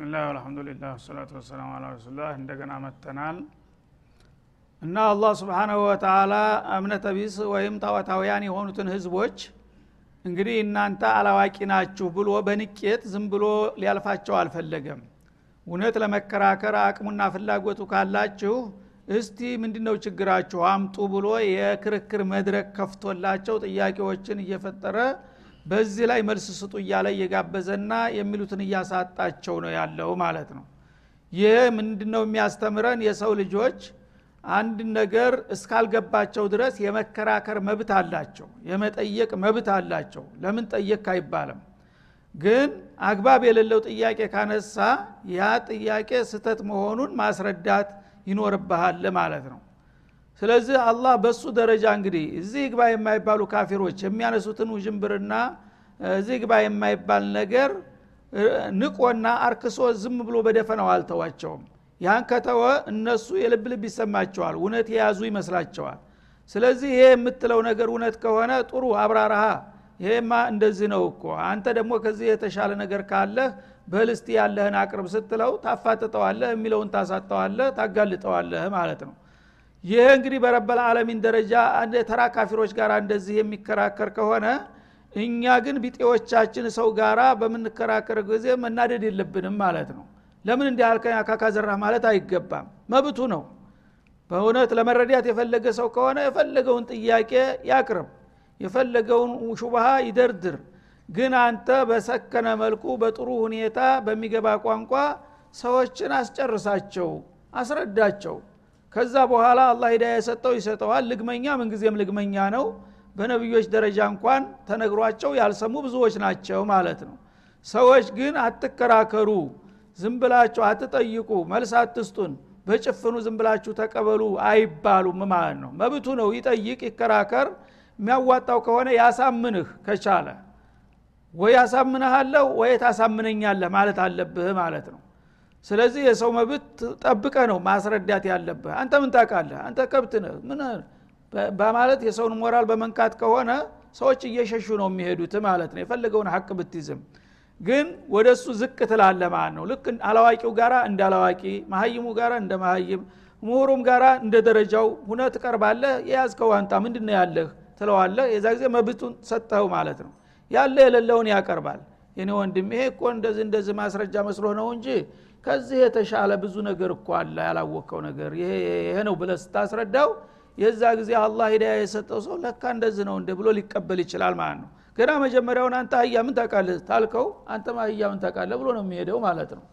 ብስሚላህ አልሐምዱሊላህ ወሰላቱ ወሰላሙ አላ ረሱላህ እንደገና መተናል እና አላህ ስብሓናሁ ወተላ እምነተ ቢስ ወይም ጣዖታውያን የሆኑትን ህዝቦች እንግዲህ እናንተ አላዋቂ ናችሁ ብሎ በንቄት ዝም ብሎ ሊያልፋቸው አልፈለገም እውነት ለመከራከር አቅሙና ፍላጎቱ ካላችሁ እስቲ ምንድነው ችግራችሁ አምጡ ብሎ የክርክር መድረክ ከፍቶላቸው ጥያቄዎችን እየፈጠረ በዚህ ላይ መልስ ስጡ እያለ እየጋበዘና የሚሉትን እያሳጣቸው ነው ያለው ማለት ነው። ይህ ምንድነው የሚያስተምረን? የሰው ልጆች አንድ ነገር እስካልገባቸው ድረስ የመከራከር መብት አላቸው የመጠየቅ መብት አላቸው። ለምን ጠየቅ አይባልም። ግን አግባብ የሌለው ጥያቄ ካነሳ ያ ጥያቄ ስተት መሆኑን ማስረዳት ይኖርብሃል ማለት ነው ስለዚህ አላህ በሱ ደረጃ እንግዲህ እዚህ ግባ የማይባሉ ካፊሮች የሚያነሱትን ውዥንብርና እዚህ ግባ የማይባል ነገር ንቆና አርክሶ ዝም ብሎ በደፈናው አልተዋቸውም። ያን ከተወ እነሱ የልብ ልብ ይሰማቸዋል እውነት የያዙ ይመስላቸዋል። ስለዚህ ይሄ የምትለው ነገር እውነት ከሆነ ጥሩ አብራራሃ። ይሄማ እንደዚህ ነው እኮ። አንተ ደግሞ ከዚህ የተሻለ ነገር ካለህ በልስቲ ያለህን አቅርብ ስትለው ታፋጥጠዋለህ የሚለውን ታሳጠዋለህ ታጋልጠዋለህ ማለት ነው ይህ እንግዲህ በረበል ዓለሚን ደረጃ ተራ ካፊሮች ጋር እንደዚህ የሚከራከር ከሆነ እኛ ግን ቢጤዎቻችን ሰው ጋራ በምንከራከር ጊዜ መናደድ የለብንም ማለት ነው። ለምን እንዲህ አልከኝ አካካዘራ ማለት አይገባም። መብቱ ነው። በእውነት ለመረዳት የፈለገ ሰው ከሆነ የፈለገውን ጥያቄ ያቅርብ። የፈለገውን ሹባሃ ይደርድር። ግን አንተ በሰከነ መልኩ በጥሩ ሁኔታ በሚገባ ቋንቋ ሰዎችን አስጨርሳቸው አስረዳቸው ከዛ በኋላ አላህ ሂዳ የሰጠው ይሰጠዋል። ልግመኛ ምንጊዜም ልግመኛ ነው። በነቢዮች ደረጃ እንኳን ተነግሯቸው ያልሰሙ ብዙዎች ናቸው ማለት ነው። ሰዎች ግን አትከራከሩ ዝም አትጠይቁ መልስ አትስጡን በጭፍኑ ዝም ተቀበሉ አይባሉም ማለት ነው። መብቱ ነው። ይጠይቅ ይከራከር። የሚያዋጣው ከሆነ ያሳምንህ ከቻለ። ወይ ያሳምንሃለሁ ወይ ታሳምነኛለህ ማለት አለብህ ማለት ነው ስለዚህ የሰው መብት ጠብቀ ነው ማስረዳት ያለብህ። አንተ ምን ታውቃለህ? አንተ ከብት ነህ። ምን በማለት የሰውን ሞራል በመንካት ከሆነ ሰዎች እየሸሹ ነው የሚሄዱት ማለት ነው። የፈለገውን ሀቅ ብትይዝም። ግን ወደ እሱ ዝቅ ትላለ ማለት ነው። ልክ አላዋቂው ጋራ እንደ አላዋቂ መሀይሙ ጋራ እንደ መሀይም ምሁሩም ጋራ እንደ ደረጃው ሁነ ትቀርባለህ። የያዝከው አንጣ ምንድን ያለህ ትለዋለህ። የዛ ጊዜ መብቱን ሰጠው ማለት ነው። ያለ የሌለውን ያቀርባል። የኔ ወንድም ይሄ እኮ እንደዚህ እንደዚህ ማስረጃ መስሎ ነው እንጂ ከዚህ የተሻለ ብዙ ነገር እኮ አለ ያላወቀው ነገር። ይሄ ነው ብለ ስታስረዳው የዛ ጊዜ አላህ ሂዳያ የሰጠው ሰው ለካ እንደዚህ ነው እንደ ብሎ ሊቀበል ይችላል ማለት ነው። ገና መጀመሪያውን አንተ አህያ ምን ታውቃለህ ታልከው? አንተም አህያ ምን ታውቃለህ ብሎ ነው የሚሄደው ማለት ነው።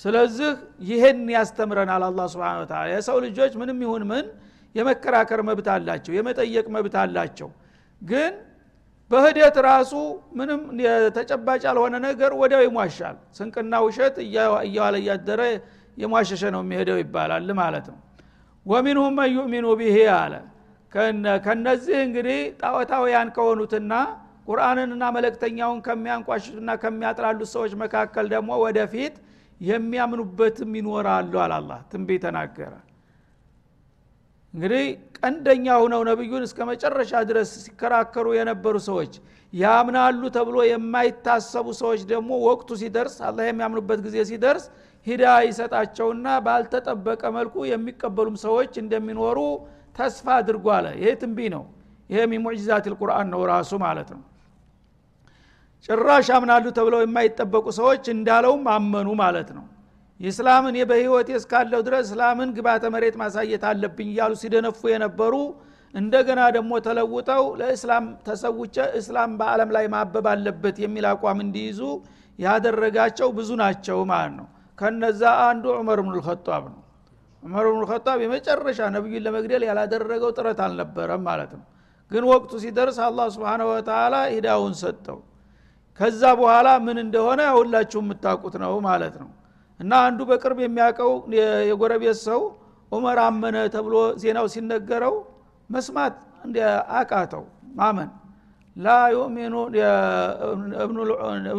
ስለዚህ ይህን ያስተምረናል አላ ስብን ታላ የሰው ልጆች ምንም ይሁን ምን የመከራከር መብት አላቸው የመጠየቅ መብት አላቸው። ግን በህደት ራሱ ምንም ተጨባጭ ያልሆነ ነገር ወዲያው ይሟሻል። ስንቅና ውሸት እየዋለ እያደረ የሟሸሸ ነው የሚሄደው ይባላል ማለት ነው። ወሚንሁም መን ዩእሚኑ ብሄ አለ። ከነዚህ እንግዲህ ጣዖታውያን ከሆኑትና ቁርአንንና መለክተኛውን ከሚያንቋሽሹና ከሚያጥላሉት ሰዎች መካከል ደግሞ ወደፊት የሚያምኑበትም ይኖራሉ አላላ ትንቤ ተናገረ እንግዲህ ቀንደኛ ሁነው ነቢዩን እስከ መጨረሻ ድረስ ሲከራከሩ የነበሩ ሰዎች ያምናሉ ተብሎ የማይታሰቡ ሰዎች ደግሞ ወቅቱ ሲደርስ አላህ የሚያምኑበት ጊዜ ሲደርስ ሂዳ ይሰጣቸውና ባልተጠበቀ መልኩ የሚቀበሉም ሰዎች እንደሚኖሩ ተስፋ አድርጎ አለ ይሄ ትንቢ ነው። ይሄ ሚሙዕጂዛት ልቁርአን ነው ራሱ ማለት ነው። ጭራሽ አምናሉ ተብለው የማይጠበቁ ሰዎች እንዳለውም አመኑ ማለት ነው የእስላምን በህይወቴ እስካለው ድረስ እስላምን ግባተ መሬት ማሳየት አለብኝ እያሉ ሲደነፉ የነበሩ እንደገና ደግሞ ተለውጠው ለእስላም ተሰውቸ እስላም በአለም ላይ ማበብ አለበት የሚል አቋም እንዲይዙ ያደረጋቸው ብዙ ናቸው ማለት ነው። ከነዛ አንዱ ዑመር ብኑ ልከጣብ ነው። ዑመር ብኑ ልከጣብ የመጨረሻ ነቢዩን ለመግደል ያላደረገው ጥረት አልነበረም ማለት ነው። ግን ወቅቱ ሲደርስ አላህ ስብን ወተላ ሂዳውን ሰጠው። ከዛ በኋላ ምን እንደሆነ ሁላችሁ የምታውቁት ነው ማለት ነው እና አንዱ በቅርብ የሚያውቀው የጎረቤት ሰው ዑመር አመነ ተብሎ ዜናው ሲነገረው መስማት አቃተው ማመን። ላ ዩእሚኑ እብኑ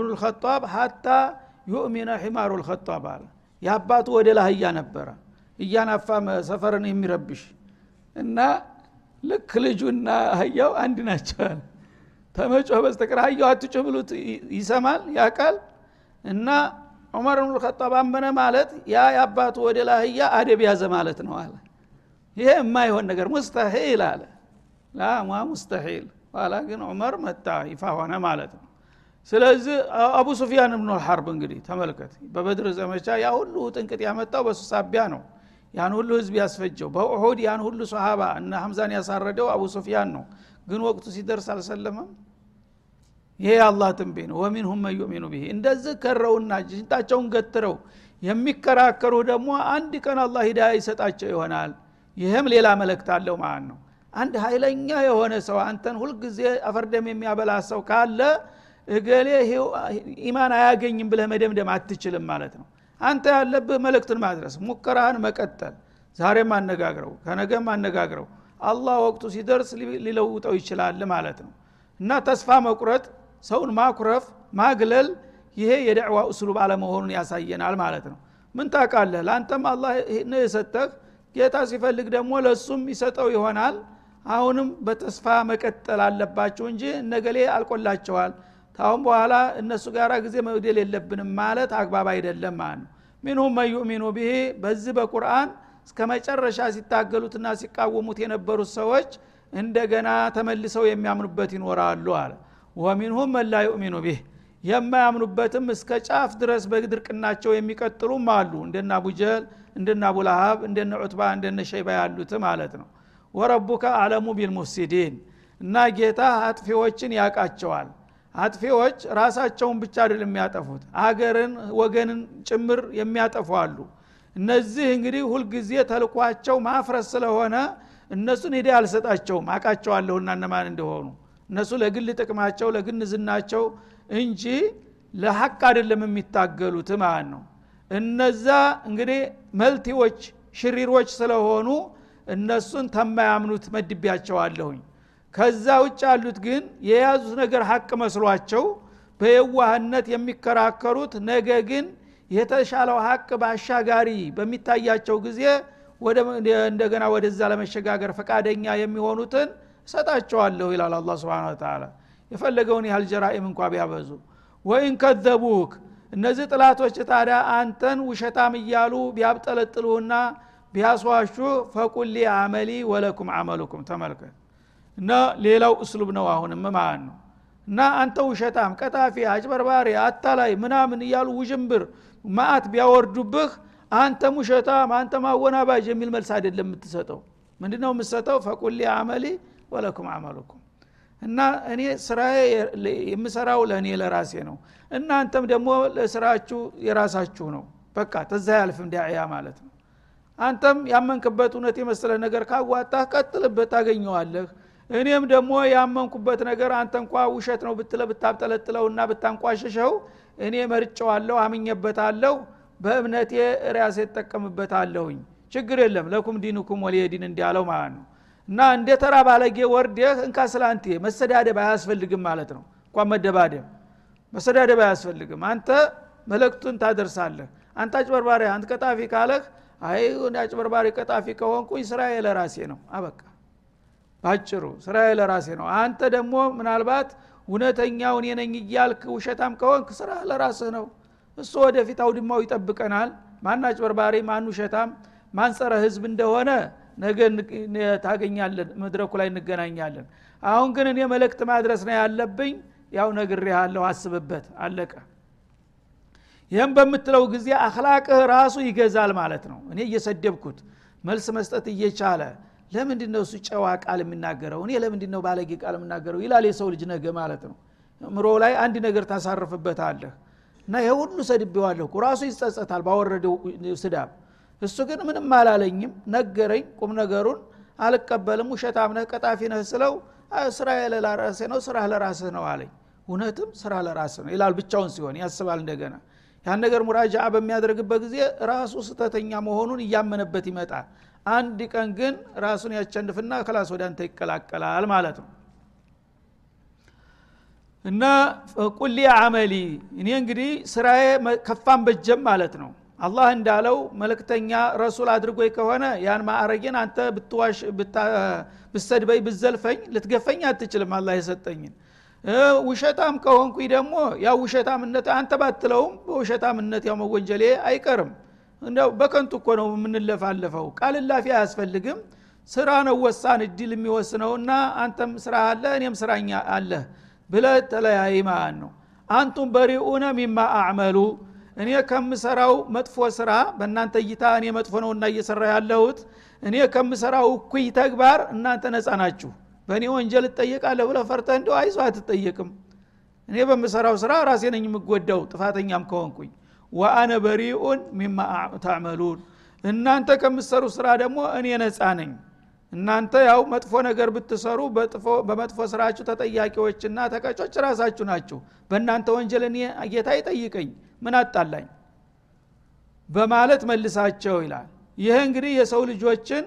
ልከጣብ ሀታ ዩእሚነ ሒማሩ ልከጣብ አለ። የአባቱ ወደ ላህያ ነበረ። እያናፋ ሰፈርን የሚረብሽ እና ልክ ልጁና አህያው አንድ ናቸዋል ተመጮህ በስተቀር አህያው አትጩህ ብሉት ይሰማል ያቃል እና ዑመር ብኑ ልከጣብ አመነ ማለት ያ የአባቱ ወደ ላህያ አደብ ያዘ ማለት ነው አለ። ይሄ የማይሆን ነገር ሙስተሒል አለ። ላማ ሙስተሒል ኋላ ግን ዑመር መጣ ይፋ ሆነ ማለት ነው። ስለዚህ አቡ ሱፊያን ብኑ ልሐርብ እንግዲህ ተመልከት። በበድር ዘመቻ ያ ሁሉ ጥንቅጥ ያመጣው በሱ ሳቢያ ነው። ያን ሁሉ ህዝብ ያስፈጀው። በኡሁድ ያን ሁሉ ሰሃባ እና ሐምዛን ያሳረደው አቡ ሱፊያን ነው። ግን ወቅቱ ሲደርስ አልሰለመም ይሄ የአላህ ትንቤ ነው። ወሚንሁም መን ብሄ እንደዚህ ከረውና ሽንጣቸውን ገትረው የሚከራከሩ ደግሞ አንድ ቀን አላህ ሂዳ ይሰጣቸው ይሆናል። ይህም ሌላ መለክት አለው ማለት ነው። አንድ ኃይለኛ የሆነ ሰው አንተን ሁልጊዜ አፈርደም የሚያበላ ሰው ካለ እገሌ ኢማን አያገኝም ብለህ መደምደም አትችልም ማለት ነው። አንተ ያለብህ መልእክትን ማድረስ ሙከራህን መቀጠል ዛሬም አነጋግረው ከነገም አነጋግረው አላህ ወቅቱ ሲደርስ ሊለውጠው ይችላል ማለት ነው። እና ተስፋ መቁረጥ ሰውን ማኩረፍ ማግለል ይሄ የደዕዋ እስሉብ አለመሆኑን ያሳየናል ማለት ነው። ምን ታቃለህ ለአንተም አላህ ነው የሰጠህ። ጌታ ሲፈልግ ደግሞ ለእሱም ይሰጠው ይሆናል። አሁንም በተስፋ መቀጠል አለባቸው እንጂ እነገሌ አልቆላቸዋል። ታሁን በኋላ እነሱ ጋር ጊዜ መግደል የለብንም ማለት አግባብ አይደለም ማለት ነው። ሚንሁም መን ዩእሚኑ በዚህ በቁርአን እስከ መጨረሻ ሲታገሉትና ሲቃወሙት የነበሩት ሰዎች እንደገና ተመልሰው የሚያምኑበት ይኖራሉ አለ ወሚንሁም መን ላ ዩእሚኑ ቢህ። የማያምኑበትም እስከ ጫፍ ድረስ በድርቅናቸው የሚቀጥሉም አሉ። እንደነ አቡጀል እንደነ አቡላሃብ እንደነ ዑትባ እንደነ ሸይባ ያሉት ማለት ነው። ወረቡከ አለሙ ቢልሙፍሲዲን። እና ጌታ አጥፊዎችን ያቃቸዋል አጥፊዎች ራሳቸውን ብቻ አይደል የሚያጠፉት አገርን ወገንን ጭምር የሚያጠፉ አሉ። እነዚህ እንግዲህ ሁልጊዜ ተልኳቸው ማፍረስ ስለሆነ እነሱን ሂደ አልሰጣቸውም። አቃቸዋለሁና እነማን እንደሆኑ እነሱ ለግል ጥቅማቸው ለግን ዝናቸው እንጂ ለሀቅ አይደለም የሚታገሉት ማለት ነው። እነዛ እንግዲህ መልቲዎች ሽሪሮች ስለሆኑ እነሱን ተማያምኑት መድቢያቸዋለሁኝ ከዛ ውጭ ያሉት ግን የያዙት ነገር ሀቅ መስሏቸው በየዋህነት የሚከራከሩት ነገ ግን የተሻለው ሀቅ በአሻጋሪ በሚታያቸው ጊዜ እንደገና ወደዛ ለመሸጋገር ፈቃደኛ የሚሆኑትን እሰጣቸዋለሁ ይላል አላ ስብን ተላ የፈለገውን ያህል ጀራኢም እንኳ ቢያበዙ። ወይን ከዘቡክ እነዚህ ጥላቶች ታዲያ አንተን ውሸታም እያሉ ቢያብጠለጥሉህና ቢያስዋሹ ፈቁሊ አመሊ ወለኩም አመሉኩም። ተመልከት። እና ሌላው እስሉብ ነው አሁንም ማለት ነው። እና አንተ ውሸታም ቀጣፊ አጭበርባሪ አታላይ ምናምን እያሉ ውዥንብር ማአት ቢያወርዱብህ አንተም ውሸታም አንተም አወናባጅ የሚል መልስ አይደለም የምትሰጠው። ምንድነው የምትሰጠው? ፈቁሊ አመሊ ወለኩም አመሉኩም እና እኔ ስራዬ የምሰራው ለእኔ ለራሴ ነው። እናንተም ደግሞ ለስራችሁ የራሳችሁ ነው። በቃ ተዛ ያልፍም ዳዕያ ማለት ነው። አንተም ያመንክበት እውነት የመሰለ ነገር ካዋጣህ ቀጥልበት ታገኘዋለህ። እኔም ደግሞ ያመንኩበት ነገር አንተ እንኳ ውሸት ነው ብትለ ብታብጠለጥለውና ብታንቋሽሸው እኔ መርጨዋለሁ አምኘበታለሁ በእምነቴ ራሴ እጠቀምበታለሁኝ። ችግር የለም። ለኩም ዲንኩም ወሊየ እንዲያለው ማለት ነው እና እንደ ተራ ባለጌ ወርደህ እንካ ስላንቴ መሰዳደብ አያስፈልግም ማለት ነው። እንኳን መደባደብ መሰዳደብ አያስፈልግም። አንተ መለክቱን ታደርሳለህ። አንተ አጭበርባሪ አንተ ቀጣፊ ካለህ አይ አጭበርባሪ ቀጣፊ ከሆንኩኝ ስራዬ ለራሴ ነው። አበቃ። ባጭሩ ስራዬ ለራሴ ነው። አንተ ደግሞ ምናልባት እውነተኛው እኔ እያልክ ውሸታም ከሆንክ ስራ ለራስህ ነው። እሱ ወደፊት አውድማው ይጠብቀናል። ማን አጭበርባሪ ማን ውሸታም ማን ጸረ ህዝብ እንደሆነ ነገ ታገኛለን መድረኩ ላይ እንገናኛለን። አሁን ግን እኔ መልእክት ማድረስ ነው ያለብኝ። ያው ነግሬሃለሁ አስብበት። አለቀ። ይህም በምትለው ጊዜ አክላቅህ ራሱ ይገዛል ማለት ነው። እኔ እየሰደብኩት መልስ መስጠት እየቻለ ለምንድን ነው እሱ ጨዋ ቃል የሚናገረው? እኔ ለምንድን ነው ባለጌ ቃል የምናገረው? ይላል የሰው ልጅ ነገ ማለት ነው። ምሮ ላይ አንድ ነገር ታሳርፍበት አለህ እና ይሄ ሁሉ ሰድቤዋለሁ ራሱ ይጸጸታል ባወረደው ስዳብ እሱ ግን ምንም አላለኝም። ነገረኝ ቁም ነገሩን። አልቀበልም። ውሸታም ነህ ቀጣፊ ነህ ስለው ስራ ለራሴ ነው ስራ ለራስህ ነው አለኝ። እውነትም ስራ ለራስህ ነው ይላል ብቻውን ሲሆን ያስባል እንደገና። ያን ነገር مراجعة በሚያደርግበት ጊዜ ራሱ ስህተተኛ መሆኑን እያመነበት ይመጣል። አንድ ቀን ግን ራሱን ያቸንፍና خلاص ወደ አንተ ይቀላቀላል ማለት ነው። እና قل لي عملي እኔ እንግዲህ ስራዬ ከፋን በጀም ማለት ነው አላህ እንዳለው መልእክተኛ ረሱል አድርጎኝ ከሆነ ያን ማዕረጌን አንተ ብትዋሽ ብሰድበኝ ብዘልፈኝ ልትገፈኝ አትችልም አላህ የሰጠኝን። ውሸታም ከሆንኩኝ ደግሞ ያው ውሸታምነት አንተ ባትለውም በውሸታምነት ያው መወንጀሌ አይቀርም። እንደው በከንቱ እኮ ነው የምንለፋለፈው። ቃልላፊ አያስፈልግም። ስራ ነው ወሳን እድል የሚወስነውና አንተም ስራ አለ እኔም ስራኛ አለ ብለ ተለያይ ማለት ነው። አንቱም በሪኡነ ሚማ አዕመሉ እኔ ከምሰራው መጥፎ ስራ በእናንተ እይታ እኔ መጥፎ ነውና እየሰራ ያለሁት። እኔ ከምሰራው እኩይ ተግባር እናንተ ነፃ ናችሁ። በእኔ ወንጀል እጠየቃለሁ ብለ ፈርተ እንዲ አይዞ አትጠየቅም። እኔ በምሰራው ስራ ራሴ ነኝ የምጎዳው ጥፋተኛም ከሆንኩኝ። ወአነ በሪኡን ሚማ ታዕመሉን እናንተ ከምሰሩ ስራ ደግሞ እኔ ነፃ ነኝ። እናንተ ያው መጥፎ ነገር ብትሰሩ በመጥፎ ስራችሁ ተጠያቂዎችና ተቀጮች ራሳችሁ ናችሁ። በእናንተ ወንጀል እኔ ጌታ ይጠይቀኝ ምን አጣላኝ? በማለት መልሳቸው ይላል። ይህ እንግዲህ የሰው ልጆችን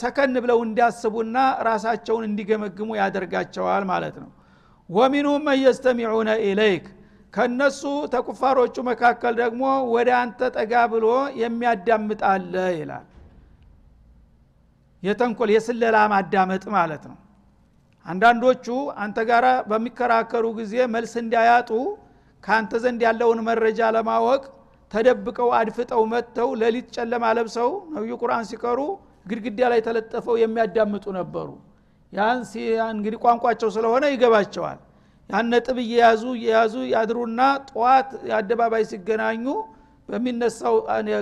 ሰከን ብለው እንዲያስቡና ራሳቸውን እንዲገመግሙ ያደርጋቸዋል ማለት ነው። ወሚንሁም መየስተሚዑነ ኢለይክ ከነሱ ተኩፋሮቹ መካከል ደግሞ ወደ አንተ ጠጋ ብሎ የሚያዳምጣለ ይላል። የተንኮል የስለላ ማዳመጥ ማለት ነው። አንዳንዶቹ አንተ ጋር በሚከራከሩ ጊዜ መልስ እንዲያያጡ ከአንተ ዘንድ ያለውን መረጃ ለማወቅ ተደብቀው አድፍጠው መጥተው ሌሊት ጨለማ ለብሰው ነቢዩ ቁርአን ሲቀሩ ግድግዳ ላይ ተለጠፈው የሚያዳምጡ ነበሩ። ያን እንግዲህ ቋንቋቸው ስለሆነ ይገባቸዋል። ያን ነጥብ እየያዙ እየያዙ ያድሩና ጠዋት አደባባይ ሲገናኙ በሚነሳው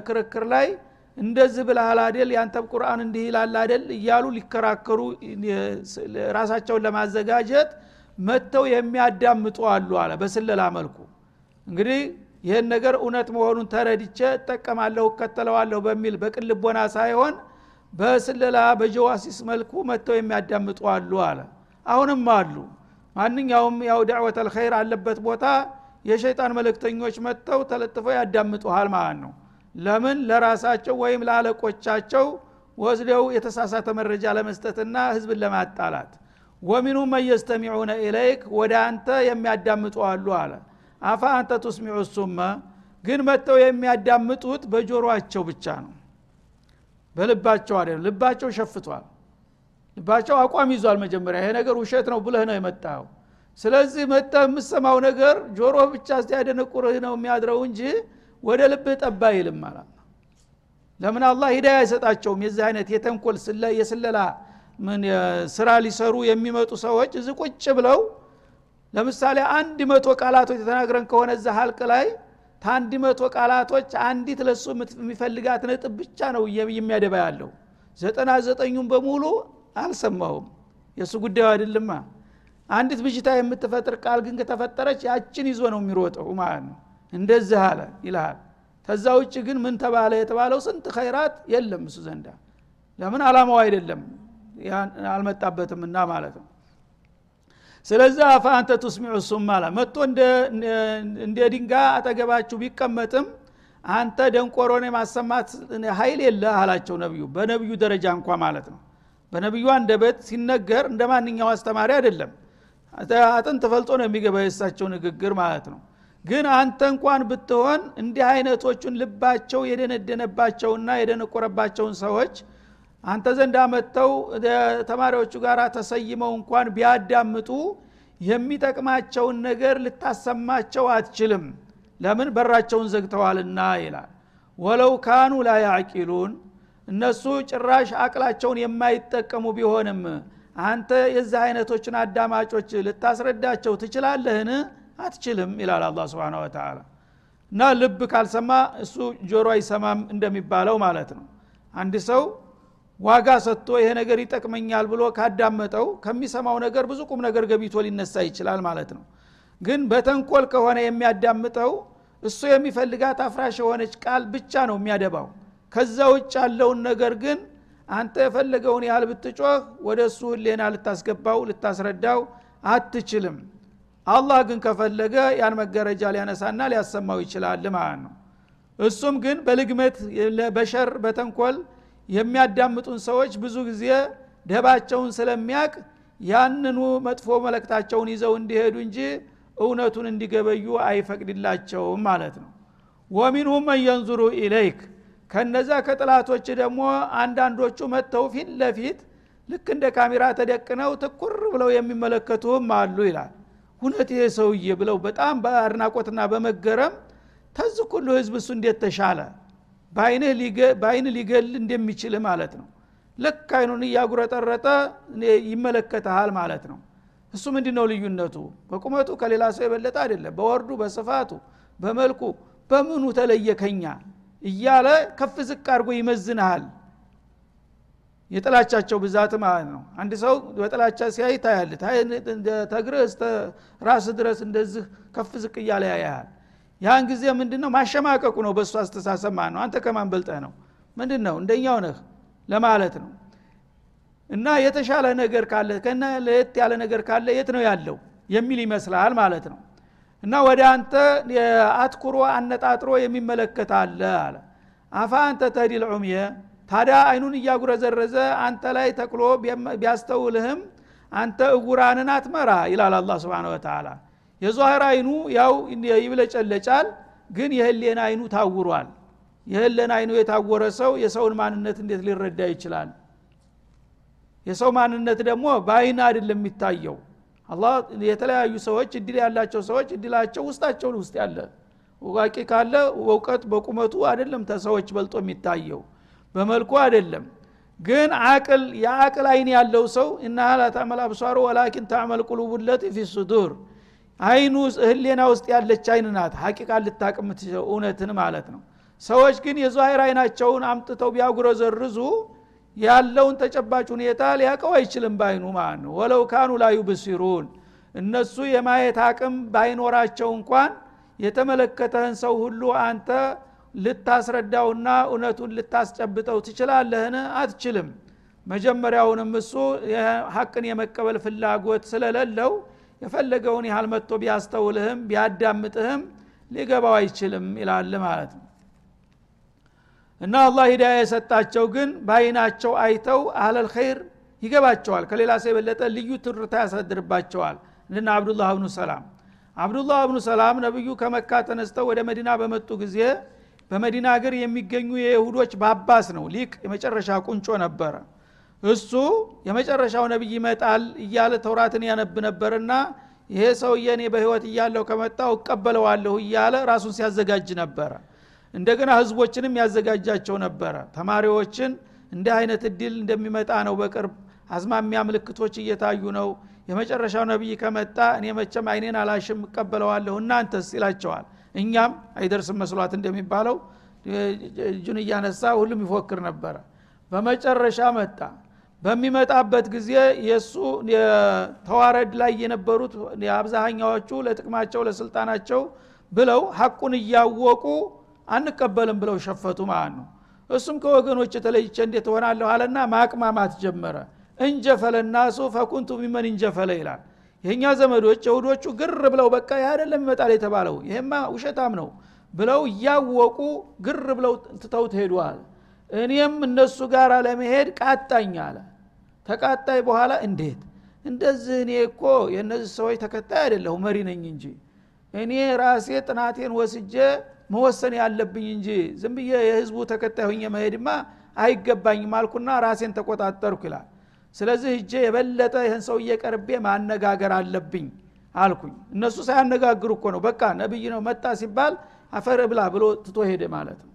ክርክር ላይ እንደዚህ ብልሃል አደል ያንተም ቁርአን እንዲህ ይላል አደል እያሉ ሊከራከሩ ራሳቸውን ለማዘጋጀት መጥተው የሚያዳምጡ አሉ አለ በስለላ መልኩ እንግዲህ ይህን ነገር እውነት መሆኑን ተረድቼ እጠቀማለሁ እከተለዋለሁ በሚል በቅልቦና ሳይሆን በስለላ በጀዋሲስ መልኩ መጥተው የሚያዳምጡ አሉ አለ። አሁንም አሉ። ማንኛውም ያው ዳዕወት አልኸይር አለበት ቦታ የሸይጣን መልእክተኞች መጥተው ተለጥፈው ያዳምጡሃል ማለት ነው። ለምን? ለራሳቸው ወይም ለአለቆቻቸው ወስደው የተሳሳተ መረጃ ለመስጠትና ህዝብን ለማጣላት። ወሚኑ መየስተሚዑነ ኢለይክ ወደ አንተ የሚያዳምጡ አሉ አለ አፋ አንተ ቱስሚዑ ሱመ ግን መጥተው የሚያዳምጡት በጆሮአቸው ብቻ ነው። በልባቸው አይደለም ልባቸው ሸፍቷል። ልባቸው አቋም ይዟል መጀመሪያ። ይሄ ነገር ውሸት ነው ብለህ ነው የመጣው ስለዚህ መጠ የምሰማው ነገር ጆሮ ብቻ ሲያደነቁርህ ነው የሚያድረው እንጂ ወደ ልብህ ጠባ ይልም ነው ለምን አላህ ሂዳያ አይሰጣቸውም? የዚህ አይነት የተንኮል የስለላ ምን ስራ ሊሰሩ የሚመጡ ሰዎች እዚህ ቁጭ ብለው ለምሳሌ አንድ መቶ ቃላቶች የተናግረን ከሆነ እዛ ሀልቅ ላይ ታንድ መቶ ቃላቶች አንዲት ለሱ የሚፈልጋት ነጥብ ብቻ ነው የሚያደባ ያለው። ዘጠና ዘጠኙም በሙሉ አልሰማውም የእሱ ጉዳዩ አይደልማ አንዲት ብጅታ የምትፈጥር ቃል ግን ከተፈጠረች ያችን ይዞ ነው የሚሮጠው ማለት ነው። እንደዚህ አለ ይልሃል። ከዛ ውጭ ግን ምን ተባለ የተባለው ስንት ኸይራት የለም እሱ ዘንዳ። ለምን አላማው አይደለም? አልመጣበትም እና ማለት ነው ስለዚህ አፋ አንተ ቱስሚዑ አለ። መጥቶ እንደ ድንጋ አጠገባችሁ ቢቀመጥም አንተ ደንቆሮን የማሰማት ሀይል የለ አላቸው ነቢዩ። በነቢዩ ደረጃ እንኳ ማለት ነው። በነቢዩ አንደበት ሲነገር እንደ ማንኛው አስተማሪ አይደለም። አጥንት ፈልጦ ነው የሚገባ የእሳቸው ንግግር ማለት ነው። ግን አንተ እንኳን ብትሆን እንዲህ አይነቶቹን ልባቸው የደነደነባቸውና የደነቆረባቸውን ሰዎች አንተ ዘንድ አመጥተው ተማሪዎቹ ጋር ተሰይመው እንኳን ቢያዳምጡ የሚጠቅማቸውን ነገር ልታሰማቸው አትችልም። ለምን? በራቸውን ዘግተዋልና ይላል። ወለው ካኑ ላ ያዕቂሉን እነሱ ጭራሽ አቅላቸውን የማይጠቀሙ ቢሆንም አንተ የዚህ አይነቶችን አዳማጮች ልታስረዳቸው ትችላለህን? አትችልም ይላል አላ ስብን ወተላ እና ልብ ካልሰማ እሱ ጆሮ አይሰማም እንደሚባለው ማለት ነው። አንድ ሰው ዋጋ ሰጥቶ ይሄ ነገር ይጠቅመኛል ብሎ ካዳመጠው ከሚሰማው ነገር ብዙ ቁም ነገር ገቢቶ ሊነሳ ይችላል ማለት ነው። ግን በተንኮል ከሆነ የሚያዳምጠው እሱ የሚፈልጋት አፍራሽ የሆነች ቃል ብቻ ነው የሚያደባው። ከዛ ውጭ ያለውን ነገር ግን አንተ የፈለገውን ያህል ብትጮህ ወደ እሱ ህሌና ልታስገባው ልታስረዳው አትችልም። አላህ ግን ከፈለገ ያን መገረጃ ሊያነሳና ሊያሰማው ይችላል ማለት ነው። እሱም ግን በልግመት በሸር በተንኮል የሚያዳምጡን ሰዎች ብዙ ጊዜ ደባቸውን ስለሚያቅ ያንኑ መጥፎ መለክታቸውን ይዘው እንዲሄዱ እንጂ እውነቱን እንዲገበዩ አይፈቅድላቸውም ማለት ነው። ወሚንሁም መን የንዙሩ ኢለይክ ከነዛ ከጥላቶች ደግሞ አንዳንዶቹ መጥተው ፊት ለፊት ልክ እንደ ካሜራ ተደቅነው ትኩር ብለው የሚመለከቱም አሉ ይላል። ሁነት ይሄ ሰውዬ ብለው በጣም በአድናቆትና በመገረም ተዝ ሁሉ ህዝብ እሱ እንዴት ተሻለ በአይንህ ሊገል እንደሚችል ማለት ነው። ልክ አይኑን እያጉረጠረጠ ይመለከተሃል ማለት ነው። እሱ ምንድ ነው ልዩነቱ? በቁመቱ ከሌላ ሰው የበለጠ አይደለም በወርዱ በስፋቱ በመልኩ በምኑ ተለየከኛ እያለ ከፍ ዝቅ አድርጎ ይመዝንሃል። የጥላቻቸው ብዛት ማለት ነው። አንድ ሰው በጥላቻ ሲያይ ታያል ተግርህ እስተ ራስ ድረስ እንደዚህ ከፍ ዝቅ እያለ ያያል ያን ጊዜ ምንድን ማሸማቀቁ ነው በእሱ አስተሳሰብ ማለት ነው። አንተ ከማን በልጠህ ነው? ምንድን ነው እንደኛው ነህ ለማለት ነው። እና የተሻለ ነገር ካለ ከና ለየት ያለ ነገር ካለ የት ነው ያለው የሚል ይመስላል ማለት ነው። እና ወደ አንተ አትኩሮ አነጣጥሮ የሚመለከት አለ አለ። አፋ አንተ ተህዲል ዑምየ ታዲያ አይኑን እያጉረዘረዘ አንተ ላይ ተክሎ ቢያስተውልህም አንተ እጉራንን አትመራ ይላል አላ ስብን ወተላ የዛህር አይኑ ያው ይብለጨለጫል ግን የህሌን አይኑ ታውሯል። የህሌን አይኑ የታወረ ሰው የሰውን ማንነት እንዴት ሊረዳ ይችላል? የሰው ማንነት ደግሞ በአይን አይደለም የሚታየው። አላህ የተለያዩ ሰዎች እድል ያላቸው ሰዎች እድላቸው ውስጣቸው ውስጥ ያለ እዋቂ ካለ እውቀት በቁመቱ አይደለም ተሰዎች በልጦ የሚታየው በመልኩ አይደለም። ግን አቅል የአቅል አይን ያለው ሰው እና ላታመል አብሷሩ ወላኪን ታዕመል ቁሉቡለት ፊ ሱዱር አይኑ ህሌና ውስጥ ያለች አይን ናት። ሀቂቃ ልታቅ የምትችለው እውነትን ማለት ነው። ሰዎች ግን የዛሂር አይናቸውን አምጥተው ቢያጉረዘርዙ ያለውን ተጨባጭ ሁኔታ ሊያቀው አይችልም ባይኑ ማለት ነው። ወለው ካኑ ላ ዩብሲሩን እነሱ የማየት አቅም ባይኖራቸው እንኳን የተመለከተህን ሰው ሁሉ አንተ ልታስረዳውና እውነቱን ልታስጨብጠው ትችላለህን? አትችልም። መጀመሪያውንም እሱ ሀቅን የመቀበል ፍላጎት ስለሌለው የፈለገውን ያህል መጥቶ ቢያስተውልህም ቢያዳምጥህም ሊገባው አይችልም ይላል ማለት ነው። እና አላህ ሂዳያ የሰጣቸው ግን በአይናቸው አይተው አህለል ኸይር ይገባቸዋል። ከሌላ ሰው የበለጠ ልዩ ትርታ ያሳድርባቸዋል። እንድና አብዱላህ ብኑ ሰላም። አብዱላህ ብኑ ሰላም ነቢዩ ከመካ ተነስተው ወደ መዲና በመጡ ጊዜ በመዲና ሀገር የሚገኙ የይሁዶች ባባስ ነው። ሊቅ የመጨረሻ ቁንጮ ነበረ እሱ የመጨረሻው ነቢይ ይመጣል እያለ ተውራትን ያነብ ነበርና ይሄ ሰውዬ እኔ በህይወት እያለሁ ከመጣው እቀበለዋለሁ እያለ ራሱን ሲያዘጋጅ ነበረ። እንደገና ህዝቦችንም ያዘጋጃቸው ነበረ። ተማሪዎችን እንዲህ አይነት እድል እንደሚመጣ ነው በቅርብ አዝማሚያ ምልክቶች እየታዩ ነው። የመጨረሻው ነቢይ ከመጣ እኔ መቸም አይኔን አላሽም እቀበለዋለሁ እናንተስ? ይላቸዋል። እኛም አይደርስም መስሏት እንደሚባለው እጁን እያነሳ ሁሉም ይፎክር ነበረ። በመጨረሻ መጣ በሚመጣበት ጊዜ የእሱ ተዋረድ ላይ የነበሩት አብዛኛዎቹ ለጥቅማቸው ለስልጣናቸው ብለው ሀቁን እያወቁ አንቀበልም ብለው ሸፈቱ ማለት ነው። እሱም ከወገኖች የተለይቼ እንዴት ሆናለሁ አለና ማቅማማት ጀመረ። እንጀፈለ ናሱ ፈኩንቱ ሚመን እንጀፈለ ይላል። የእኛ ዘመዶች የሁዶቹ ግር ብለው በቃ ይህ አይደለም ይመጣል የተባለው ይሄማ ውሸታም ነው ብለው እያወቁ ግር ብለው ትተውት ሄዷል እኔም እነሱ ጋር ለመሄድ ቃጣኝ አለ። ተቃጣይ በኋላ እንዴት? እንደዚህ እኔ እኮ የእነዚህ ሰዎች ተከታይ አይደለሁ መሪ ነኝ እንጂ። እኔ ራሴ ጥናቴን ወስጄ መወሰን ያለብኝ እንጂ። ዝም ብዬ የህዝቡ ተከታይ ሁኜ መሄድማ አይገባኝም አልኩና ራሴን ተቆጣጠርኩ ይላል። ስለዚህ እጄ የበለጠ ይህን ሰውዬ ቀርቤ ማነጋገር አለብኝ አልኩኝ። እነሱ ሳያነጋግሩ እኮ ነው በቃ ነብይ ነው መጣ ሲባል አፈር ብላ ብሎ ትቶ ሄደ ማለት ነው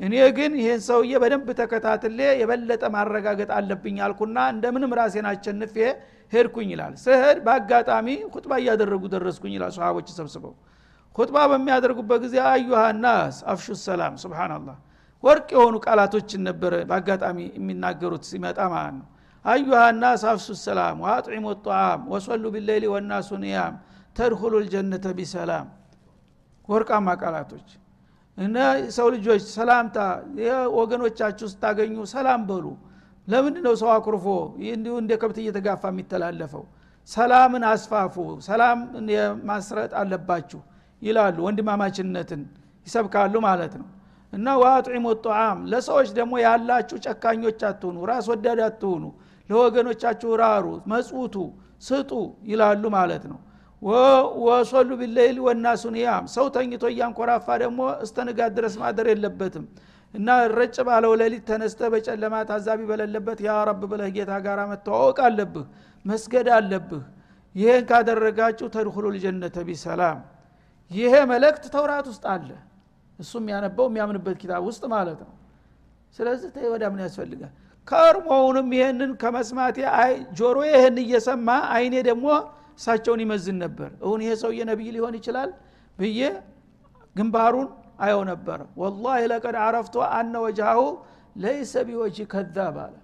እኔ ግን ይህን ሰውዬ በደንብ ተከታትሌ የበለጠ ማረጋገጥ አለብኝ አልኩና እንደምንም ራሴን አሸንፌ ሄድኩኝ ይላል። ስሄድ በአጋጣሚ ሁጥባ እያደረጉ ደረስኩኝ ይላል ሰሃቦች ሰብስበው ሁጥባ በሚያደርጉበት ጊዜ አዩሃ ናስ አፍሹ ሰላም ስብናላህ ወርቅ የሆኑ ቃላቶችን ነበረ በአጋጣሚ የሚናገሩት ሲመጣ ማለት ነው። አዩሃ ናስ አፍሱ ሰላም ወአጥዒሙ ጣዓም ወሰሉ ቢሌሊ ወናሱ ኒያም ተድኩሉ ልጀነተ ቢሰላም። ወርቃማ ቃላቶች እና ሰው ልጆች ሰላምታ ወገኖቻችሁ ስታገኙ ሰላም በሉ። ለምንድ ነው ሰው አኩርፎ እንዲሁ እንደ ከብት እየተጋፋ የሚተላለፈው? ሰላምን አስፋፉ ሰላም ማስረጥ አለባችሁ ይላሉ ወንድማማችነትን ይሰብካሉ ማለት ነው። እና ዋጥዒሙ ጣዓም ለሰዎች ደግሞ ያላችሁ ጨካኞች አትሁኑ ራስ ወዳድ አትሁኑ ለወገኖቻችሁ ራሩ መጽውቱ ስጡ ይላሉ ማለት ነው ወሶሉ ቢለይል ወናሱ ኒያም ሰው ተኝቶ እያንኮራፋ ደግሞ እስተ ንጋት ድረስ ማደር የለበትም። እና ረጭ ባለው ሌሊት ተነስተ በጨለማ ታዛቢ በሌለበት ያ ረብ ብለህ ጌታ ጋር መተዋወቅ አለብህ መስገድ አለብህ። ይህን ካደረጋችሁ ተድኩሉ ልጀነተ ቢሰላም። ይሄ መልእክት ተውራት ውስጥ አለ። እሱ የሚያነበው የሚያምንበት ኪታብ ውስጥ ማለት ነው። ስለዚህ ወዳ ምን ያስፈልጋል? ከርሞውንም ይህንን ከመስማቴ ጆሮ ይህን እየሰማ አይኔ ደግሞ እሳቸውን ይመዝን ነበር። እሁን ይሄ ሰውዬ ነቢይ ሊሆን ይችላል ብዬ ግንባሩን አየው ነበር። ወላሂ ለቀድ አረፍቶ አነ ወጅሃሁ ለይሰ ቢወጅ ከዛብ አለ።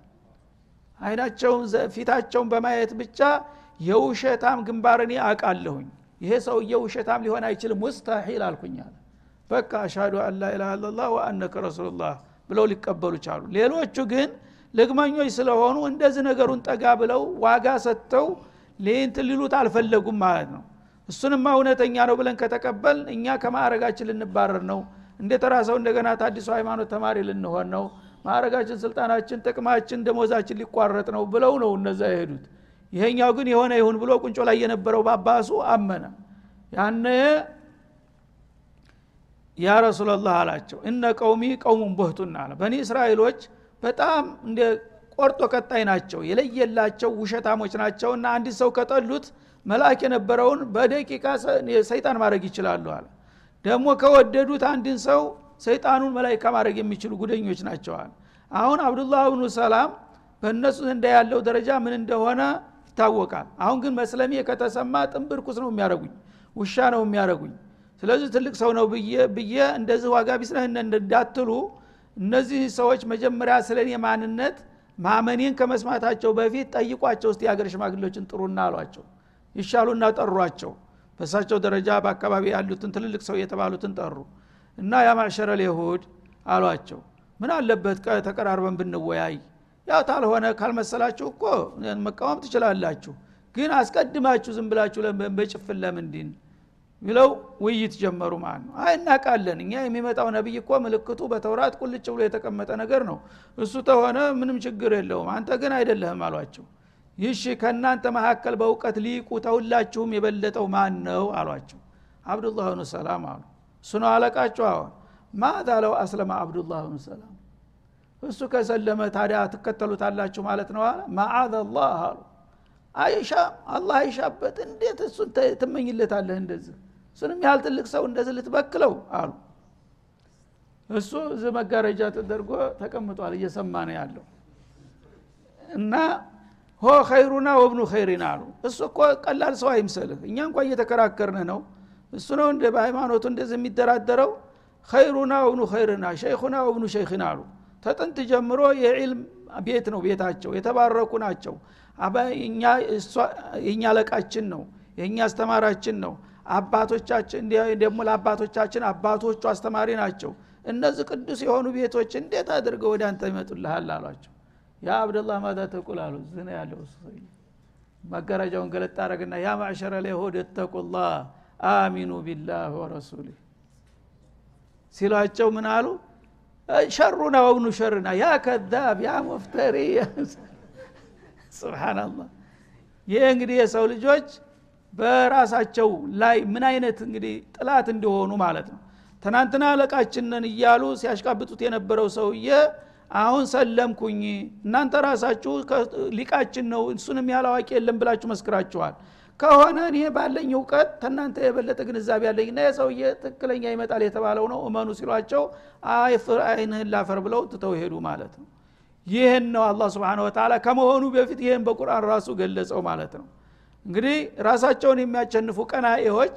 አይናቸውን ፊታቸውን በማየት ብቻ የውሸታም ግንባር እኔ አቃለሁኝ ይሄ ሰውዬ ውሸታም ሊሆን አይችልም ሙስተሒል አልኩኛል በቃ አሻዱ አን ላኢላሃ ኢለላህ ወአነከ ረሱሉላህ ብለው ሊቀበሉ ቻሉ። ሌሎቹ ግን ልግመኞች ስለሆኑ እንደዚህ ነገሩን ጠጋ ብለው ዋጋ ሰጥተው ሌንት ሊሉት አልፈለጉም ማለት ነው። እሱንማ እውነተኛ ነው ብለን ከተቀበል እኛ ከማዕረጋችን ልንባረር ነው። እንደ ተራ እንደገና ታዲሱ ሃይማኖት ተማሪ ልንሆን ነው። ማዕረጋችን ስልጣናችን ጥቅማችን ደሞዛችን ሊቋረጥ ነው ብለው ነው እነዛ የሄዱት። ይሄኛው ግን የሆነ ይሁን ብሎ ቁንጮ ላይ የነበረው ባባሱ አመነ። ያነ يا رسول الله አላቸው إن قومي قوم بهت አለ። በኒ እስራኤሎች በጣም እንደ ቆርጦ ቀጣይ ናቸው የለየላቸው ውሸታሞች ናቸው እና አንድ ሰው ከጠሉት መልአክ የነበረውን በደቂቃ ሰይጣን ማድረግ ይችላሉ አለ። ደግሞ ከወደዱት አንድን ሰው ሰይጣኑን መላይካ ማድረግ የሚችሉ ጉደኞች ናቸዋል አሁን አብዱላህ ብኑ ሰላም በእነሱ ዘንዳ ያለው ደረጃ ምን እንደሆነ ይታወቃል። አሁን ግን መስለሜ ከተሰማ ጥንብርኩስ ነው የሚያደረጉኝ ውሻ ነው የሚያደረጉኝ ስለዚህ ትልቅ ሰው ነው ብዬ እንደዚህ ዋጋ ቢስነህ እንዳትሉ እነዚህ ሰዎች መጀመሪያ ስለ እኔ ማንነት ማመኔን ከመስማታቸው በፊት ጠይቋቸው ውስጥ የሀገር ሽማግሌዎችን ጥሩና አሏቸው። ይሻሉና ጠሯቸው። በሳቸው ደረጃ በአካባቢ ያሉትን ትልልቅ ሰው የተባሉትን ጠሩ እና ያማሸረ ልይሁድ አሏቸው። ምን አለበት ተቀራርበን ብንወያይ? ያው ታልሆነ ካልመሰላችሁ እኮ መቃወም ትችላላችሁ። ግን አስቀድማችሁ ዝም ብላችሁ በጭፍን ለምንድን ብለው ውይይት ጀመሩ ማለት ነው። አይ እናቃለን። እኛ የሚመጣው ነቢይ እኮ ምልክቱ በተውራት ቁልጭ ብሎ የተቀመጠ ነገር ነው። እሱ ተሆነ ምንም ችግር የለውም። አንተ ግን አይደለህም አሏቸው። ይሺ ከእናንተ መካከል በእውቀት ሊቁ ተሁላችሁም የበለጠው ማን ነው አሏቸው። አብዱላህ ብኑ ሰላም አሉ። እሱ ነው አለቃቸው። አሁን ማዛ ለው አስለማ አብዱላህ ብኑ ሰላም? እሱ ከሰለመ ታዲያ ትከተሉታላችሁ ማለት ነው አለ። ማዓዘ ላህ አሉ። አይሻ አላህ አይሻበት? እንዴት እሱን ትመኝለታለህ እንደዚህ እሱንም ያህል ትልቅ ሰው እንደዚህ ልትበክለው አሉ። እሱ እዚህ መጋረጃ ተደርጎ ተቀምጧል እየሰማ ነው ያለው። እና ሆ ኸይሩና ወብኑ ኸይሪና አሉ። እሱ እኮ ቀላል ሰው አይምሰልህ። እኛ እንኳ እየተከራከርን ነው። እሱ ነው እንደ በሃይማኖቱ እንደዚህ የሚደራደረው። ኸይሩና ወብኑ ኸይርና ሸይኹና ወብኑ ሸይኽና አሉ። ተጥንት ጀምሮ የዕልም ቤት ነው ቤታቸው የተባረኩ ናቸው። የእኛ አለቃችን ነው የእኛ አስተማራችን ነው አባቶቻችን ደግሞ ለአባቶቻችን አባቶቹ አስተማሪ ናቸው። እነዚህ ቅዱስ የሆኑ ቤቶች እንዴት አድርገው ወደ አንተ ይመጡልሃል አሏቸው። ያ አብደላህ ማዛ ተቁል አሉ። ዝነ ያለው መጋረጃውን ገለጥ አረግና ያ ማዕሸረ ለይሁድ እተቁላህ አሚኑ ቢላህ ወረሱሊህ ሲሏቸው ምን አሉ? ሸሩና ወብኑ ሸርና ያ ከዛብ ያ ሙፍተሪ ስብናላህ ይህ እንግዲህ የሰው ልጆች በራሳቸው ላይ ምን አይነት እንግዲህ ጥላት እንደሆኑ ማለት ነው። ትናንትና አለቃችንን እያሉ ሲያሽቃብጡት የነበረው ሰውዬ አሁን ሰለምኩኝ እናንተ ራሳችሁ ሊቃችን ነው እሱንም ያህል አዋቂ የለም ብላችሁ መስክራችኋል። ከሆነ እኔ ባለኝ እውቀት ተናንተ የበለጠ ግንዛቤ ያለኝ እና የሰውዬ ትክክለኛ ይመጣል የተባለው ነው እመኑ ሲሏቸው አይንህን ላፈር ብለው ትተው ሄዱ ማለት ነው። ይህን ነው አላህ ስብን ወተላ ከመሆኑ በፊት ይህን በቁርአን ራሱ ገለጸው ማለት ነው እንግዲህ ራሳቸውን የሚያቸንፉ ቀናኤዎች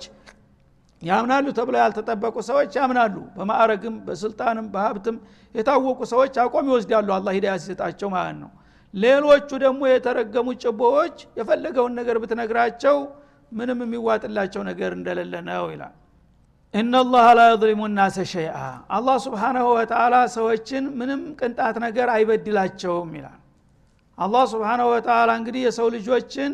ያምናሉ ተብለው ያልተጠበቁ ሰዎች ያምናሉ። በማዕረግም በስልጣንም በሀብትም የታወቁ ሰዎች አቆም ይወስዳሉ። አላ ሂዳያ ሲሰጣቸው ማለት ነው። ሌሎቹ ደግሞ የተረገሙ ጭቦዎች የፈለገውን ነገር ብትነግራቸው ምንም የሚዋጥላቸው ነገር እንደሌለ ነው ይላል። እናላህ ላ የظሊሙ ናሰ ሸይአ። አላህ ስብሓናሁ ወተላ ሰዎችን ምንም ቅንጣት ነገር አይበድላቸውም ይላል። አላህ ስብሓናሁ ወተላ እንግዲህ የሰው ልጆችን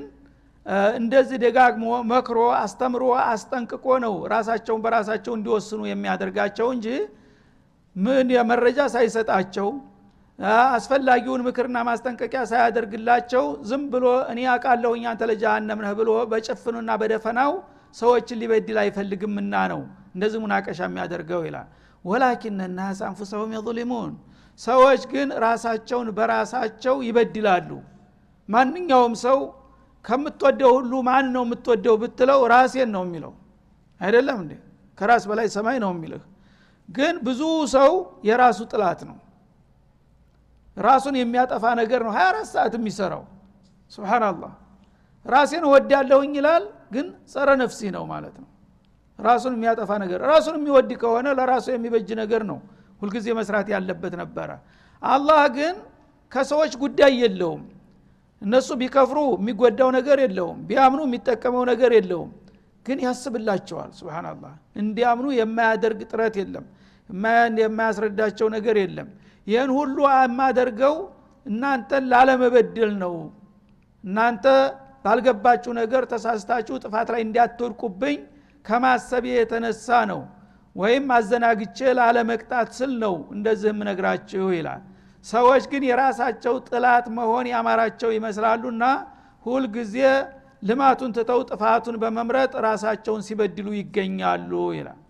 እንደዚህ ደጋግሞ መክሮ አስተምሮ አስጠንቅቆ ነው ራሳቸውን በራሳቸው እንዲወስኑ የሚያደርጋቸው እንጂ ምን መረጃ ሳይሰጣቸው አስፈላጊውን ምክርና ማስጠንቀቂያ ሳያደርግላቸው ዝም ብሎ እኔ አቃለሁኝ አንተ ለጃሃንም ነህ ብሎ በጭፍኑና በደፈናው ሰዎችን ሊበድል አይፈልግምና ነው እንደዚህ ሙናቀሻ የሚያደርገው ይላል። ወላኪን ናስ አንፉሰሁም የظሊሙን ሰዎች ግን ራሳቸውን በራሳቸው ይበድላሉ። ማንኛውም ሰው ከምትወደው ሁሉ ማን ነው የምትወደው ብትለው ራሴን ነው የሚለው። አይደለም እንዴ? ከራስ በላይ ሰማይ ነው የሚልህ። ግን ብዙ ሰው የራሱ ጥላት ነው። ራሱን የሚያጠፋ ነገር ነው 24 ሰዓት የሚሰራው። ስብናላህ ራሴን ወዳለሁኝ ይላል ግን ጸረ ነፍሲ ነው ማለት ነው። ራሱን የሚያጠፋ ነገር ራሱን የሚወድ ከሆነ ለራሱ የሚበጅ ነገር ነው። ሁልጊዜ መስራት ያለበት ነበረ። አላህ ግን ከሰዎች ጉዳይ የለውም እነሱ ቢከፍሩ የሚጎዳው ነገር የለውም ቢያምኑ የሚጠቀመው ነገር የለውም። ግን ያስብላቸዋል። ስብናላህ እንዲያምኑ የማያደርግ ጥረት የለም የማያስረዳቸው ነገር የለም። ይህን ሁሉ የማደርገው እናንተን ላለመበደል ነው። እናንተ ባልገባችሁ ነገር ተሳስታችሁ ጥፋት ላይ እንዲያትወድቁብኝ ከማሰብ የተነሳ ነው ወይም አዘናግቼ ላለመቅጣት ስል ነው እንደዚህ የምነግራችሁ ይላል ሰዎች ግን የራሳቸው ጥላት መሆን ያማራቸው ይመስላሉና ሁልጊዜ ልማቱን ትተው ጥፋቱን በመምረጥ ራሳቸውን ሲበድሉ ይገኛሉ ይላል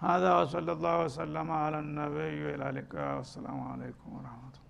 هذا وصلى الله وسلم على النبي وإلى اللقاء والسلام عليكم ورحمة الله